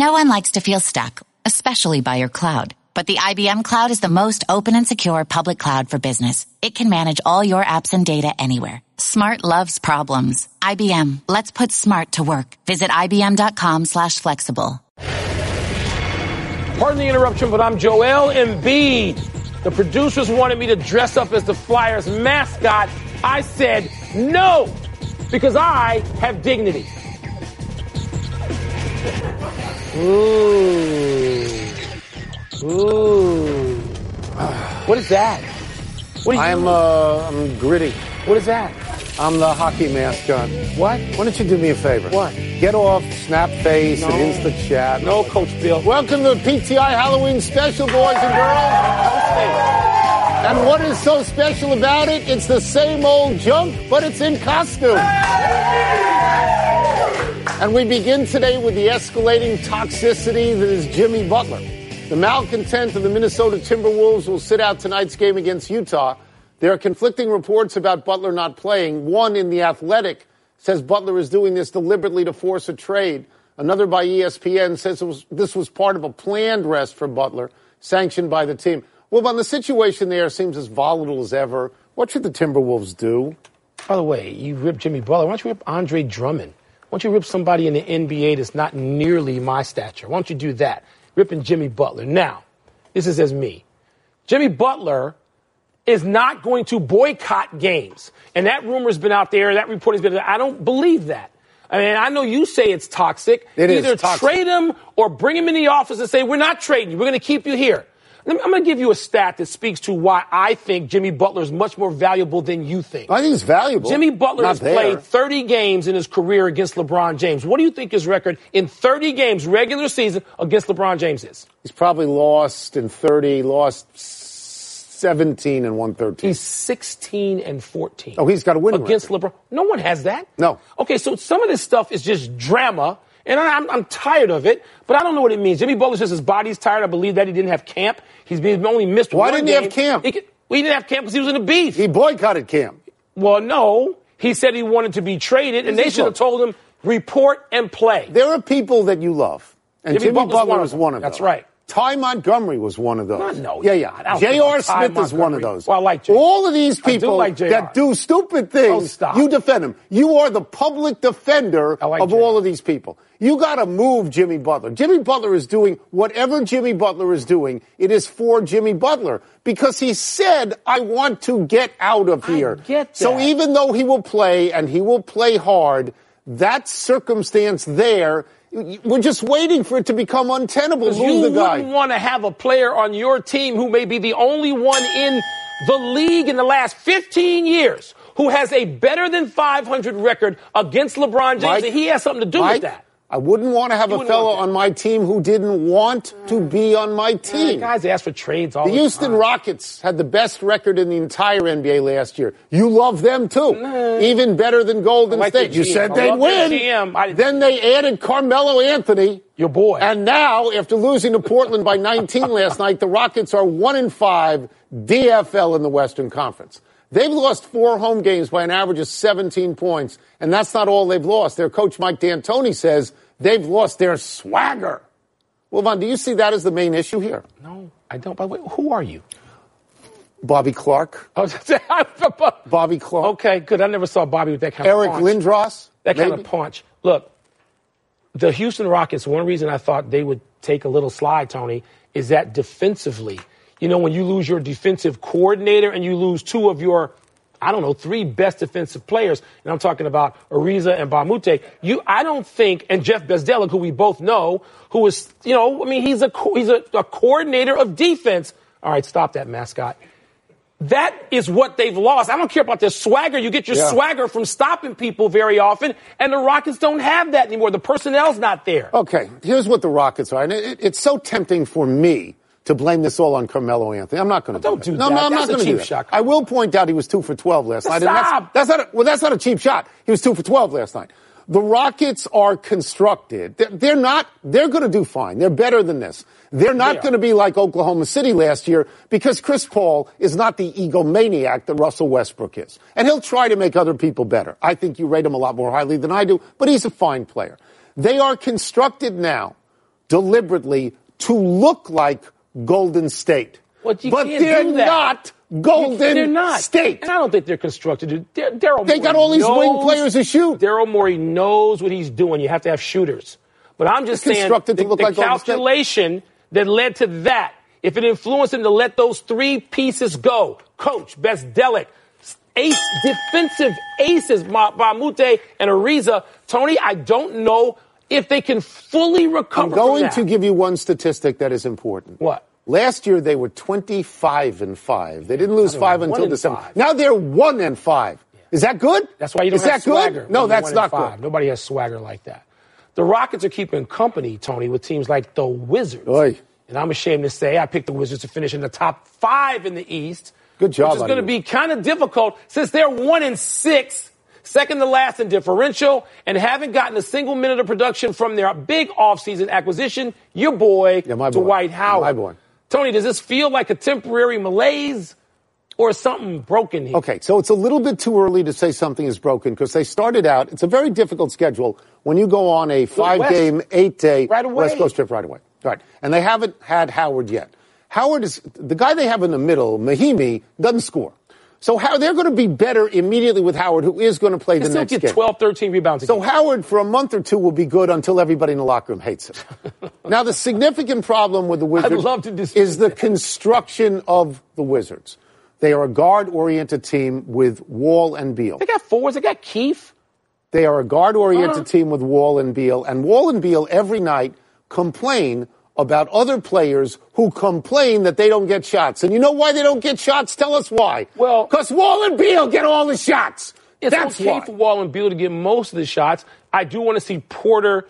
No one likes to feel stuck, especially by your cloud. But the IBM Cloud is the most open and secure public cloud for business. It can manage all your apps and data anywhere. Smart loves problems. IBM, let's put smart to work. Visit IBM.com slash flexible. Pardon the interruption, but I'm Joel Embiid. The producers wanted me to dress up as the Flyers mascot. I said no, because I have dignity. Ooh. Ooh. What is that? What are I'm uh, I'm gritty. what is that? I'm the hockey mascot. What? Why don't you do me a favor? What? Get off Snap Face No. and Insta Chat. No, Coach Bill. Welcome to the PTI Halloween special, boys and girls. And what is so special about it? It's the same old junk, but it's in costume. And we begin today with the escalating toxicity that is Jimmy Butler. The malcontent of the Minnesota Timberwolves will sit out tonight's game against Utah. There are conflicting reports about Butler not playing. One in The Athletic says Butler is doing this deliberately to force a trade. Another by ESPN says was, this was part of a planned rest for Butler, sanctioned by the team. Well, but the situation there seems as volatile as ever. What should the Timberwolves do? By the way, you ripped Jimmy Butler. Why don't you rip Andre Drummond? Why don't you rip somebody in the NBA that's not nearly my stature? Why don't you do that? Ripping Jimmy Butler. Now, this is as me. Jimmy Butler is not going to boycott games. And that rumor's been out there, that report has been I don't believe that. I mean, I know you say it's toxic. It is Either toxic. trade him or bring him in the office and say, we're not trading you. We're going to keep you here. I'm going to give you a stat that speaks to why I think Jimmy Butler is much more valuable than you think. I think it's valuable. Jimmy Butler Not has there. played 30 games in his career against LeBron James. What do you think his record in 30 games regular season against LeBron James is? He's probably lost in 30, lost 17 and 113. He's 16 and 14. Oh, he's got a win against record. LeBron. No one has that. No. Okay, so some of this stuff is just drama, and I- I'm, I'm tired of it. But I don't know what it means. Jimmy Butler says his body's tired. I believe that he didn't have camp. He's been only missed Why didn't he have camp? He, well, he didn't have camp because he was in a beef. He boycotted camp. well, no. He said he wanted to be traded, and they should have told him report and play. There are people that you love, and Jimmy Jimmy, Butler one of them. one of them. That's right. Ty Montgomery was one of those. No, no, yeah, yeah. J.R. Smith is one of those. Well, I like J.R. All of these I do people like that do stupid Oh, things, stop. you defend them. You are the public defender like of J.R. all of these people. You got to move Jimmy Butler. Jimmy Butler is doing whatever Jimmy Butler is doing. It is for Jimmy Butler because he said, "I want to get out of here." I here." get So even though he will play and he will play hard, that circumstance there, we're just waiting for it to become untenable. You the guy. wouldn't want to have a player on your team who may be the only one in the league in the last 15 years who has a better than 500 record against LeBron James, Mike, and he has something to do Mike, with that. I wouldn't want to have You a fellow on my team who didn't want to be on my team. Guys ask for trades all The the, Houston time. Rockets had the best record in the entire NBA last year. You love them too. Even better than Golden like State. You said I they'd win. I- Then they added Carmelo Anthony. Your boy. And now, after losing to Portland by 19 last night, the Rockets are 1 in 5 DFL in the Western Conference. They've lost four home games by an average of 17 points, and that's not all they've lost. Their coach Mike D'Antoni says they've lost their swagger. Well, Von, do you see that as the main issue here? no, I don't. By the way, who are you? Bobby Clarke. I was gonna say, Bobby Clarke. okay, good. I never saw Bobby with that kind Eric of punch. Eric Lindros. That kind of punch. Look, the Houston Rockets, one reason I thought they would take a little slide, Tony, is that defensively, you know, when you lose your defensive coordinator and you lose two of your, I don't know, three best defensive players, and I'm talking about Ariza and Mbah a Moute, you, I don't think, and Jeff Bzdelik, who we both know, who is, you know, I mean, he's a, he's a, a coordinator of defense. All right, stop that mascot. That is what they've lost. I don't care about their swagger. You get your Yeah. swagger from stopping people very often, and the Rockets don't have that anymore. The personnel's not there. Okay, here's what the Rockets are, and it, it's so tempting for me to blame this all on Carmelo Anthony. I'm not going to Don't do that. No, no, I'm That's not going to do that. shot. I will point out he was two for 12 last night. and that's- Stop. That's, not. A, well, that's not a cheap shot. He was two for 12 last night. The Rockets are constructed. They're, they're not. They're going to do fine. They're better than this. They're not They going to be like Oklahoma City last year because Chris Paul is not the egomaniac that Russell Westbrook is, and he'll try to make other people better. I think you rate him a lot more highly than I do, but he's a fine player. They are constructed now deliberately to look like Golden State. But you but they're not Golden They're not. State. And I don't think they're constructed. to- Dar- Daryl They Morey got all these knows, wing players to shoot. Daryl Morey knows what he's doing. You have to have shooters. But I'm just They're saying constructed to look the like calculation that led to that, if it influenced him to let those three pieces go, coach, Bzdelik, ace, defensive aces, Mbah a Moute and Ariza, Tony, I don't know if they can fully recover I'm going from to give you one statistic that is important. What? Last year they were 25 and 5. They didn't lose 5 one until December. five. Now they're 1 and 5. Is that good? That's why you don't Is have that good? swagger. No, that's not good. Nobody has swagger like that. The Rockets are keeping company, Tony, with teams like the Wizards. Oy. And I'm ashamed to say I picked the Wizards to finish in the top five in the East. Good job Which is going to be kind of difficult since they're one and six, second to last in differential, and haven't gotten a single minute of production from their big offseason acquisition, your boy, Yeah, my boy. Dwight Howard. My boy. Tony, does this feel like a temporary malaise or something broken here? Okay, so it's a little bit too early to say something is broken because they started out, it's a very difficult schedule when you go on a five game, eight day Right. West Coast trip right away. Right. And they haven't had Howard yet. Howard is the guy they have in the middle, Mahinmi, doesn't score. So how they're going to be better immediately with Howard, who is going to play the still next get game. 12, 13 rebounds So. Howard, for a month or two, will be good until everybody in the locker room hates him. now, the significant problem with the Wizards love to dispute is the construction of the Wizards. They are a guard-oriented team with Wall and Beal. They got forwards. They got Keith. They are a guard-oriented Uh-huh. team with Wall and Beal, and Wall and Beal every night complain about other players who complain that they don't get shots. And you know why they don't get shots? Tell us why. Well- because Wall and Beal get all the shots. It's That's okay why. for Wall and Beal to get most of the shots. I do want to see Porter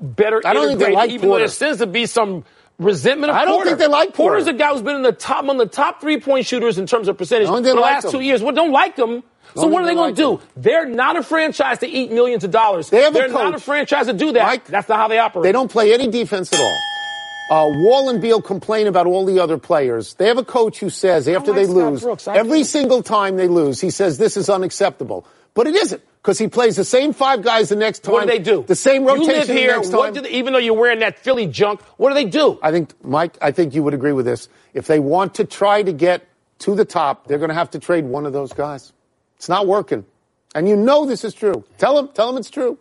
better I don't think they like even though there seems to be some resentment of I don't Porter. think they like Porter. Porter's a guy who's been in the top among the top three point shooters in terms of percentage for the like last him. two years. Well, don't like him. So Don't what are they going like to do? They're not a franchise to eat millions of dollars. They have They're not a franchise to do that. Mike, That's not how they operate. They don't play any defense at all. Uh, Wall and Beal complain about all the other players. They have a coach who says after like they Scott lose, Brooks. Every do. single time they lose, he says this is unacceptable. But it isn't because he plays the same five guys the next time. What do they do? The same rotation You live here. What do they, even though you're wearing that Philly junk, what do they do? I think, Mike, I think you would agree with this. If they want to try to get to the top, they're going to have to trade one of those guys. It's not working. And you know this is true. Tell them, tell them it's true.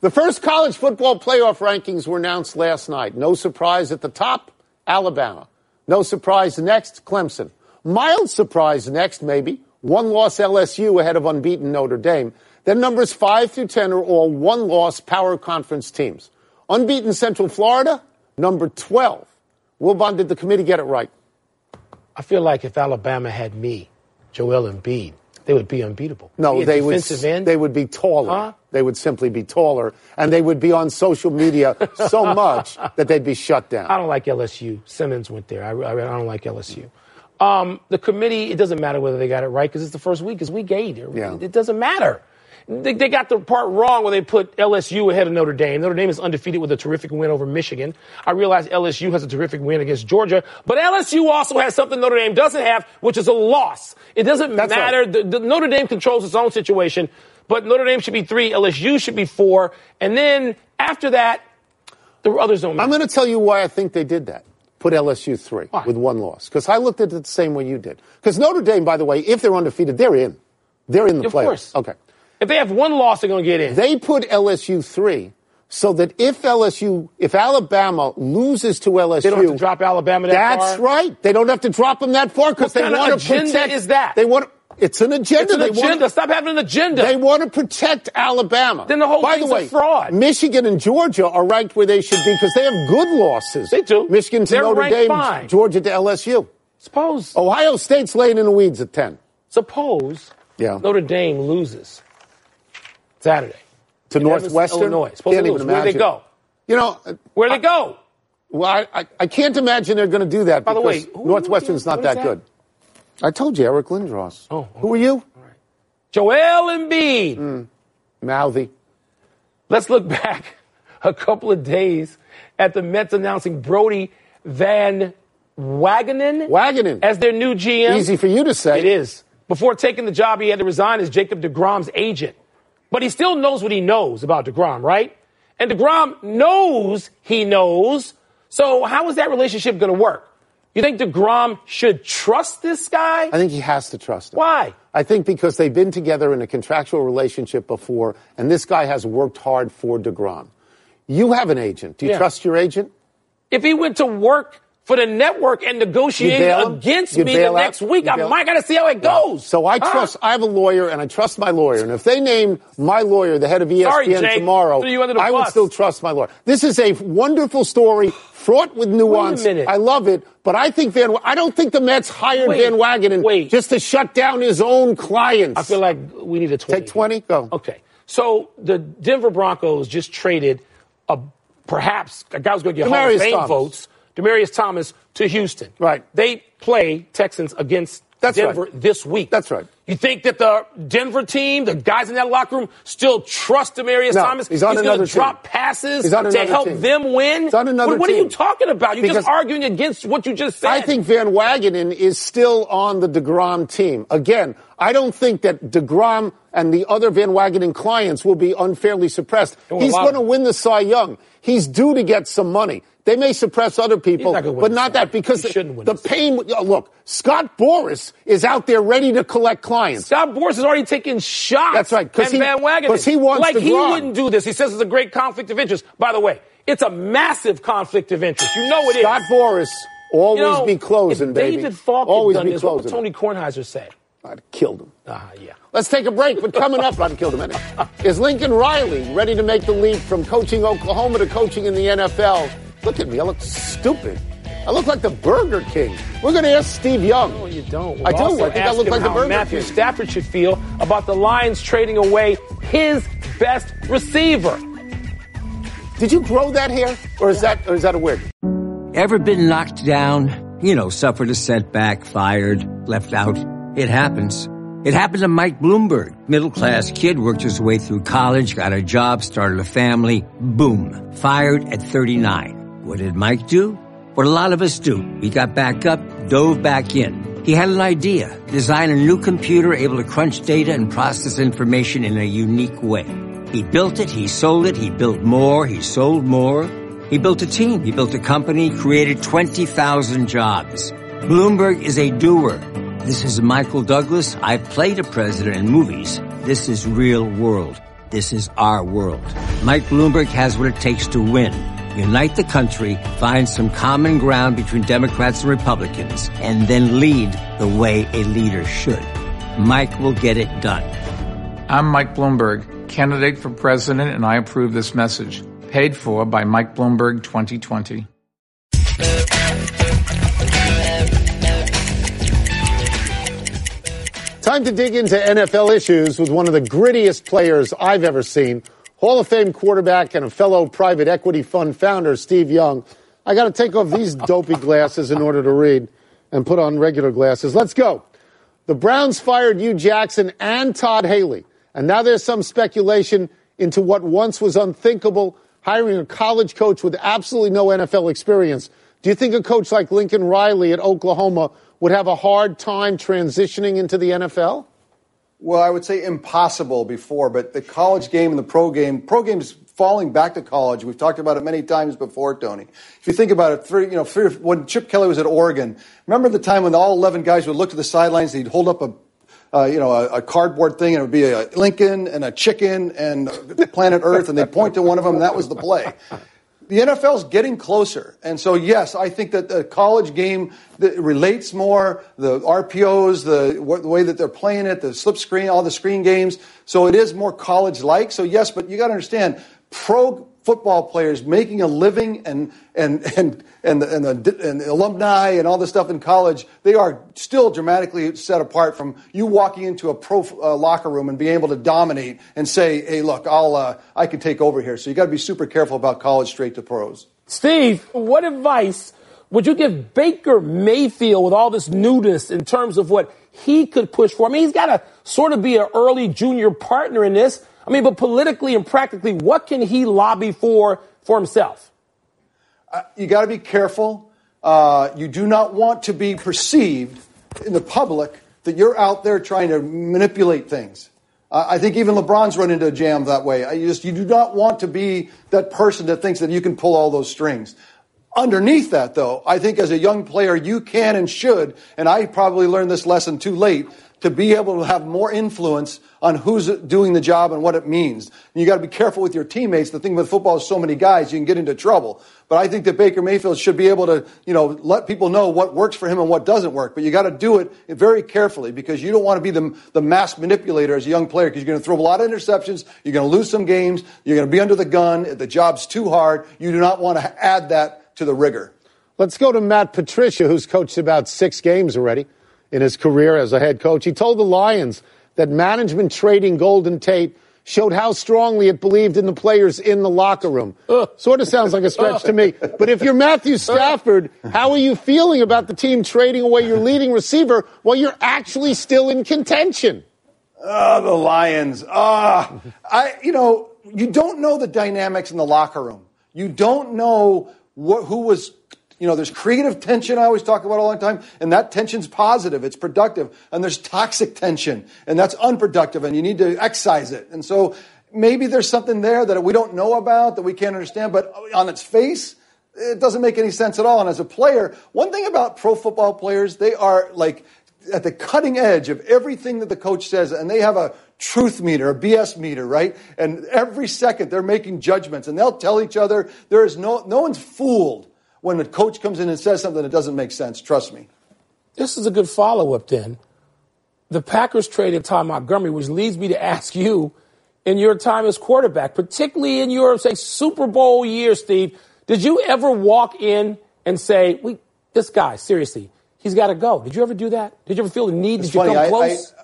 The first college football playoff rankings were announced last night. No surprise at the top, Alabama. No surprise next, Clemson. Mild surprise next, maybe. One loss LSU ahead of unbeaten Notre Dame. Then numbers 5 through 10 are all one loss power conference teams. Unbeaten Central Florida, number 12. Wilbon, did the committee get it right? I feel like if Alabama had me, Joel Embiid, they would be unbeatable. No, Be they would, end. they would be taller. Huh? They would simply be taller, and they would be on social media so much that they'd be shut down. I don't like LSU. Simmons went there. I, I, I don't like LSU. Um, the committee, it doesn't matter whether they got it right because it's the first week. It's week eight. Yeah. It doesn't matter. They, they got the part wrong when they put LSU ahead of Notre Dame. Notre Dame is undefeated with a terrific win over Michigan. I realize LSU has a terrific win against Georgia, but LSU also has something Notre Dame doesn't have, which is a loss. It doesn't That's matter. right. The, the Notre Dame controls its own situation, but Notre Dame should be three, LSU should be four, and then after that, the others don't matter. I'm going to tell you why I think they did that. Put LSU three with one loss because I looked at it the same way you did. Because Notre Dame, by the way, if they're undefeated, they're in. They're in the Of playoffs. course. Okay. If they have one loss, they're going to get in. They put LSU three so that if LSU, if Alabama loses to LSU, They don't have to drop Alabama that That's far. right. They don't have to drop them that far because they want to agenda protect. is that? They want. It's an agenda. It's an they agenda. Want, Stop having an agenda. they want to protect Alabama. Then the whole By the way, fraud. Michigan and Georgia are ranked where they should be because they have good losses. They do. Michigan to They're Notre Dame, fine. Georgia to LSU. suppose, Ohio State's laying in the weeds at ten suppose Yeah. Notre Dame loses Saturday. to In Northwestern. Illinois. Supposed Can't even lose. Where they go? You know, Where they go? well, I, I, I can't imagine they're going to do that By the way, Northwestern's not that, that good. I told you, Eric Lindros. Oh, Who are you? Joel Embiid. Hmm. Mouthy. Let's look back a couple of days at the Mets announcing Brodie Van Wagenen Wagonin. as their new GM. Easy for you to say. It is. Before taking the job, he had to resign as Jacob DeGrom's agent. But he still knows what he knows about DeGrom, right? And DeGrom knows he knows. So how is that relationship going to work? You think DeGrom should trust this guy? I think he has to trust him. Why? I think because they've been together in a contractual relationship before, and this guy has worked hard for DeGrom. You have an agent. Do you Yeah. trust your agent? If he went to work for the network and him? against You'd me the out? next week, I might got to see how it goes. So I Huh? trust. I have a lawyer, and I trust my lawyer. And if they name my lawyer the head of ESPN Sorry, Jake. tomorrow, Threw you under the I would still trust my lawyer. This is a wonderful story, fraught with nuance. I love it, but I think Van. I don't think the Mets hired Wait, Van Wagenen wait. just to shut down his own clients. I feel like we need a 20. Take 20? Go. Okay. So the Denver Broncos just traded a perhaps a guy who's going to get Hall of Fame Thomas. votes, Demaryius Thomas, to Houston. Right. They play Texans against That's Denver right. this week. That's right. You think that the Denver team, the guys in that locker room, still trust Demaryius No, Thomas? he's on gonna another drop team. passes He's on to help team. them win. He's on another what, what are you talking about? You're Because- just arguing against what you just said. I think Van Wagenen is still on the DeGrom team. Again, I don't think that DeGrom and the other Van Wagenen clients will be unfairly suppressed. He's going to win the Cy Young. He's due to get some money. They may suppress other people, not but not that because He the, the pain. Look, Scott Boras is out there ready to collect clients. Scott Boras has already taken shots. That's right, 'cause at he- Van Wagenen. 'cause he wants like he wouldn't do this. He says it's a great conflict of interest. By the way, it's a massive conflict of interest. You know it is. Scott Boras always You know, be closing, if baby. David Falk always done be this, what would. Tony Kornheiser say? I'd have killed him. Ah, yeah. Let's take a break, but coming up, I'd killed him anyway. Is Lincoln Riley ready to make the leap from coaching Oklahoma to coaching in the NFL? Look at me, I look stupid. I look like the Burger King. We're going to ask Steve Young. No, you don't. I We'll do. also I think I ask look him like the how Burger Matthew King. Stafford should feel about the Lions trading away his best receiver. Did you grow that hair, or is that or is that a wig? Ever been knocked down? You know, suffered a setback, fired, left out. It happens. It happened to Mike Bloomberg. Middle class kid worked his way through college, got a job, started a family. Boom. Fired at 39. What did Mike do? What a lot of us do. He got back up, dove back in. He had an idea. Design a new computer able to crunch data and process information in a unique way. He built it, he sold it, he built more, he sold more. He built a team, he built a company, created 20,000 jobs. Bloomberg is a doer. This is Michael Douglas. I played a president in movies. This is real world. This is our world. Mike Bloomberg has what it takes to win. Unite the country, find some common ground between Democrats and Republicans, and then lead the way a leader should. Mike will get it done. I'm Mike Bloomberg, candidate for president, and I approve this message. Paid for by Mike Bloomberg 2020. Time to dig into NFL issues with one of the grittiest players I've ever seen. Hall of Fame quarterback and a fellow private equity fund founder, Steve Young. I got to take off these dopey glasses in order to read and put on regular glasses. Let's go. The Browns fired Hue Jackson and Todd Haley. And now there's some speculation into what once was unthinkable hiring a college coach with absolutely no NFL experience. Do you think a coach like Lincoln Riley at Oklahoma would have a hard time transitioning into the NFL? Well, I would say impossible before, but the college game and the pro game, pro game is falling back to college. We've talked about it many times before, Tony. If you think about it, three, you know, three, when Chip Kelly was at Oregon, remember the time when all 11 guys would look to the sidelines, they'd hold up a uh, you know, a, a, cardboard thing, and it would be a Lincoln and a chicken and planet Earth, and they'd point to one of them, and that was the play. The NFL's getting closer, and so yes, I think that the college game relates more, the RPOs, the, the way that they're playing it, the slip screen, all the screen games. So it is more college-like. So yes, but you got to understand, pro football players making a living and and and and the, and the, and the alumni and all this stuff in college, they are still dramatically set apart from you walking into a pro uh, locker room and being able to dominate and say, "Hey, look, I'll uh, I can take over here." So you got to be super careful about college straight to pros. Steve, what advice would you give Baker Mayfield with all this newness in terms of what he could push for? I mean, he's got to sort of be an early junior partner in this. I mean, but politically and practically, what can he lobby for for himself? Uh, you got to be careful. Uh, you do not want to be perceived in the public that you're out there trying to manipulate things. I think even LeBron's run into a jam that way. I just you do not want to be that person that thinks that you can pull all those strings. Underneath that, though, I think as a young player, you can and should, and I probably learned this lesson too late, to be able to have more influence on who's doing the job and what it means. And you got to be careful with your teammates. The thing with football is so many guys, you can get into trouble. But I think that Baker Mayfield should be able to, you know, let people know what works for him and what doesn't work. But you got to do it very carefully because you don't want to be the, the mass manipulator as a young player because you're going to throw a lot of interceptions. You're going to lose some games. You're going to be under the gun. The job's too hard. You do not want to add that to the rigor. Let's go to Matt Patricia, who's coached about six games already in his career as a head coach. He told the Lions that management trading Golden Tate showed how strongly it believed in the players in the locker room. Uh, sort of sounds like a stretch to me. But if you're Matthew Stafford, how are you feeling about the team trading away your leading receiver while you're actually still in contention? Oh, the Lions. Ah, I, you know, you don't know the dynamics in the locker room. You don't know what, who was you know, there's creative tension I always talk about all the time, and that tension's positive, it's productive. And there's toxic tension, and that's unproductive, and you need to excise it. And so maybe there's something there that we don't know about, that we can't understand, but on its face, it doesn't make any sense at all. And as a player, one thing about pro football players, they are like at the cutting edge of everything that the coach says, and they have a truth meter, a BS meter, right? And every second they're making judgments, and they'll tell each other there is no no one's fooled when a coach comes in and says something that doesn't make sense. Trust me. This is a good follow up then. The Packers traded Ty Montgomery, which leads me to ask you, in your time as quarterback, particularly in your, say, Super Bowl year, Steve, did you ever walk in and say, we, this guy, seriously, he's got to go? Did you ever do that? Did you ever feel the need? It's did you funny, come I, close?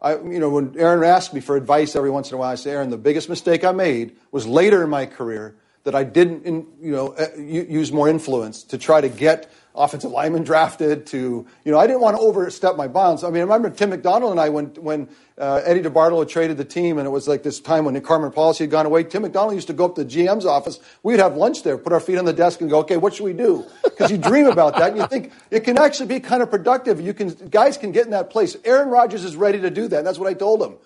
I, you know, when Aaron asked me for advice every once in a while, I say, Aaron, the biggest mistake I made was later in my career that I didn't, you know, uh, use more influence to try to get offensive linemen drafted. To, you know, I didn't want to overstep my bounds. I mean, I remember Tim McDonald and I when when uh, Eddie DeBartolo traded the team, and it was like this time when the Carmen Policy had gone away. Tim McDonald used to go up to the GM's office. We'd have lunch there, put our feet on the desk, and go, "Okay, what should we do?" Because you dream about that, and you think it can actually be kind of productive. You can guys can get in that place. Aaron Rodgers is ready to do that, and that's what I told him.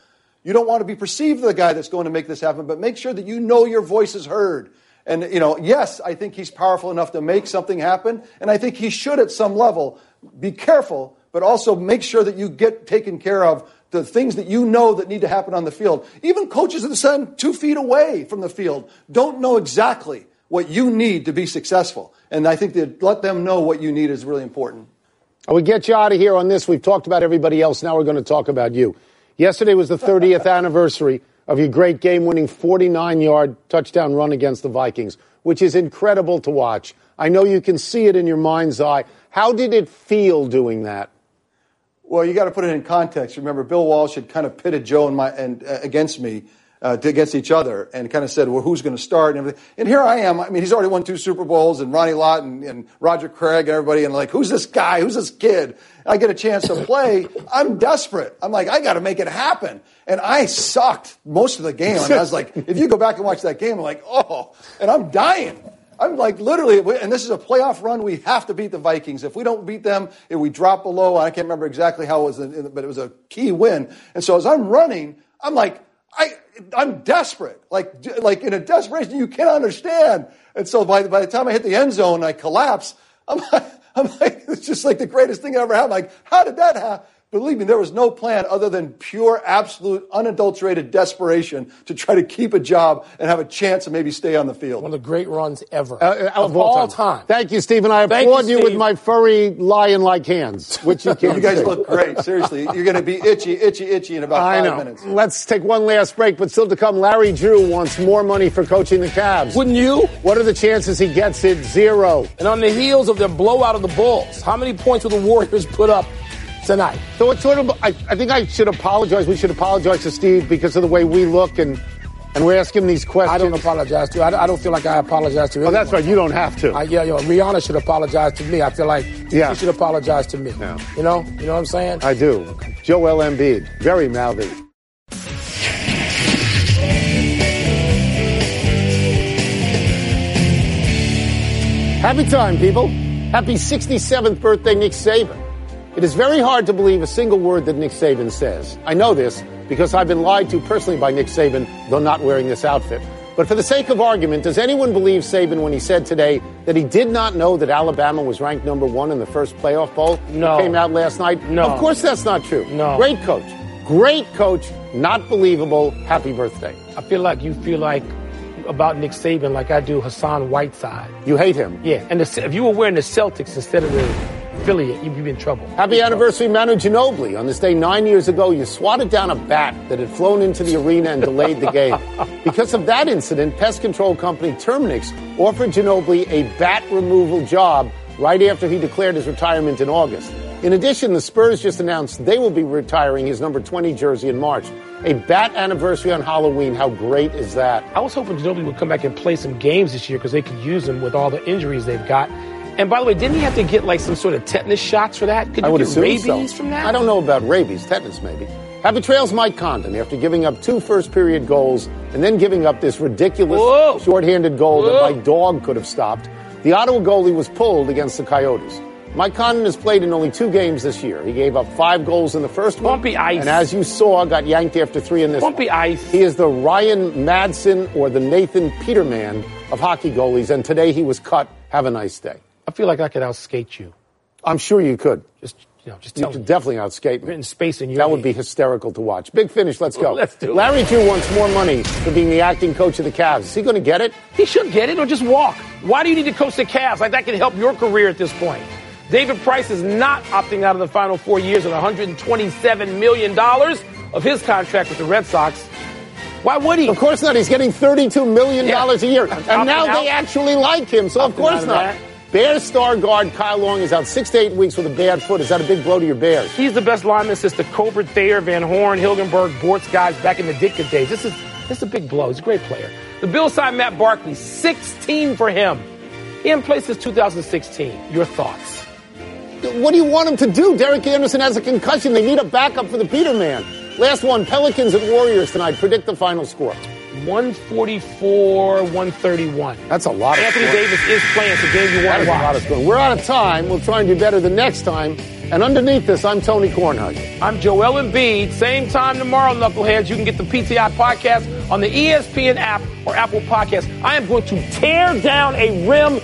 You don't want to be perceived the guy that's going to make this happen, but make sure that you know your voice is heard. And, you know, yes, I think he's powerful enough to make something happen. And I think he should, at some level, be careful, but also make sure that you get taken care of the things that you know that need to happen on the field. Even coaches that stand two feet away from the field don't know exactly what you need to be successful. And I think that let them know what you need is really important. I would get you out of here on this. We've talked about everybody else. Now we're going to talk about you. Yesterday was the 30th anniversary of your great game winning 49 yard touchdown run against the Vikings, which is incredible to watch. I know you can see it in your mind's eye. How did it feel doing that? Well, you got to put it in context. Remember, Bill Walsh had kind of pitted Joe and my and uh, against me uh, against each other and kind of said, well, who's going to start and everything. And here I am. I mean, he's already won two Super Bowls and Ronnie Lott and, and Roger Craig and everybody. And like, who's this guy? Who's this kid? I get a chance to play. I'm desperate. I'm like, I got to make it happen. And I sucked most of the game. And I was like, if you go back and watch that game, I'm like, oh, and I'm dying. I'm like literally, and this is a playoff run. We have to beat the Vikings. If we don't beat them, if we drop below, I can't remember exactly how it was, but it was a key win. And so as I'm running, I'm like, I, I'm desperate, like, like in a desperation you can't understand. And so by, by the time I hit the end zone, I collapse. I'm like, I'm like, it's just like the greatest thing I ever happened. Like, how did that happen? Believe me, there was no plan other than pure, absolute, unadulterated desperation to try to keep a job and have a chance to maybe stay on the field. One of the great runs ever uh, uh of, of, all, all time. time. Thank you, Stephen. I applaud you, you with my furry lion-like hands, which you can't. you guys see. look great. Seriously, you're going to be itchy, itchy, itchy in about I five know. minutes. Let's take one last break, but still to come. Larry Drew wants more money for coaching the Cavs. Wouldn't you? What are the chances he gets it? Zero. And on the heels of their blowout of the Bulls, how many points will the Warriors put up tonight. So it's sort of, I, I think I should apologize. We should apologize to Steve because of the way we look and and we're asking these questions. I don't apologize to. I, I don't feel like I apologize to. Anyone. Oh, that's right. You don't have to. I, yeah, Rihanna should apologize to me. I feel like yeah. she should apologize to me. Yeah. You know, you know what I'm saying? I do. Joel Embiid, very mouthy. Happy time, people. Happy 67th birthday, Nick Saban. It is very hard to believe a single word that Nick Saban says. I know this because I've been lied to personally by Nick Saban, though not wearing this outfit. But for the sake of argument, does anyone believe Saban when he said today that he did not know that Alabama was ranked number one in the first playoff bowl? No. That came out last night? No. Of course that's not true. No. Great coach. Great coach. Not believable. Happy birthday. I feel like you feel like about Nick Saban like I do Hassan Whiteside. You hate him. Yeah, and the, if you were wearing the Celtics instead of the affiliate, you'd be in trouble. Happy Big anniversary, Manu Ginobili. On this day nine years ago, you swatted down a bat that had flown into the arena and delayed the game. because of that incident, pest control company Terminix offered Ginobili a bat removal job right after he declared his retirement in August. In addition, the Spurs just announced they will be retiring his number 20 jersey in March. A bat anniversary on Halloween. How great is that? I was hoping Ginobili would come back and play some games this year because they could use him with all the injuries they've got. And by the way, didn't he have to get like some sort of tetanus shots for that? Could I you would get assume rabies so. from that? I don't know about rabies, tetanus maybe. Happy trails, Mike Condon, after giving up two first period goals and then giving up this ridiculous Whoa. shorthanded goal Whoa. that my dog could have stopped. The Ottawa goalie was pulled against the Coyotes. Mike Condon has played in only two games this year. He gave up five goals in the first one. Ice. And as you saw, got yanked after three in this Bumpy one. ice. He is the Ryan Madson or the Nathan Peterman of hockey goalies, and today he was cut. Have a nice day. I feel like I could outskate you. I'm sure you could. Just you know, just You tell could me. definitely outskate me. In space in your That would be hysterical to watch. Big finish. Let's go. Let's do it. Larry Drew wants more money for being the acting coach of the Cavs. Is he going to get it? He should get it or just walk. Why do you need to coach the Cavs? Like that can help your career at this point. David Price is not opting out of the final four years and $127 million of his contract with the Red Sox. Why would he? Of course not. He's getting $32 million Yeah. a year. And now out. they actually like him, so of course of not. that. Bears star guard Kyle Long is out six to eight weeks with a bad foot. Is that a big blow to your Bears? He's the best lineman since the Covert, Thayer, Van Horne, Hilgenberg, Bortz guys back in the Ditka days. This is this is a big blow. He's a great player. The Bills signed Matt Barkley, 16 for him. He hasn't played since 2016. Your thoughts? What do you want him to do? Derek Anderson has a concussion. They need a backup for the Peterman. Last one, Pelicans at Warriors tonight. Predict the final score. 144, 131. That's a lot of Anthony. Davis is playing. A game you want to a lot of watch. We're out of time. We'll try and do better the next time. And underneath this, I'm Tony Kornheiser. I'm Joel Embiid. Same time tomorrow, Knuckleheads. You can get the PTI podcast on the ESPN app or Apple Podcast. I am going to tear down a rim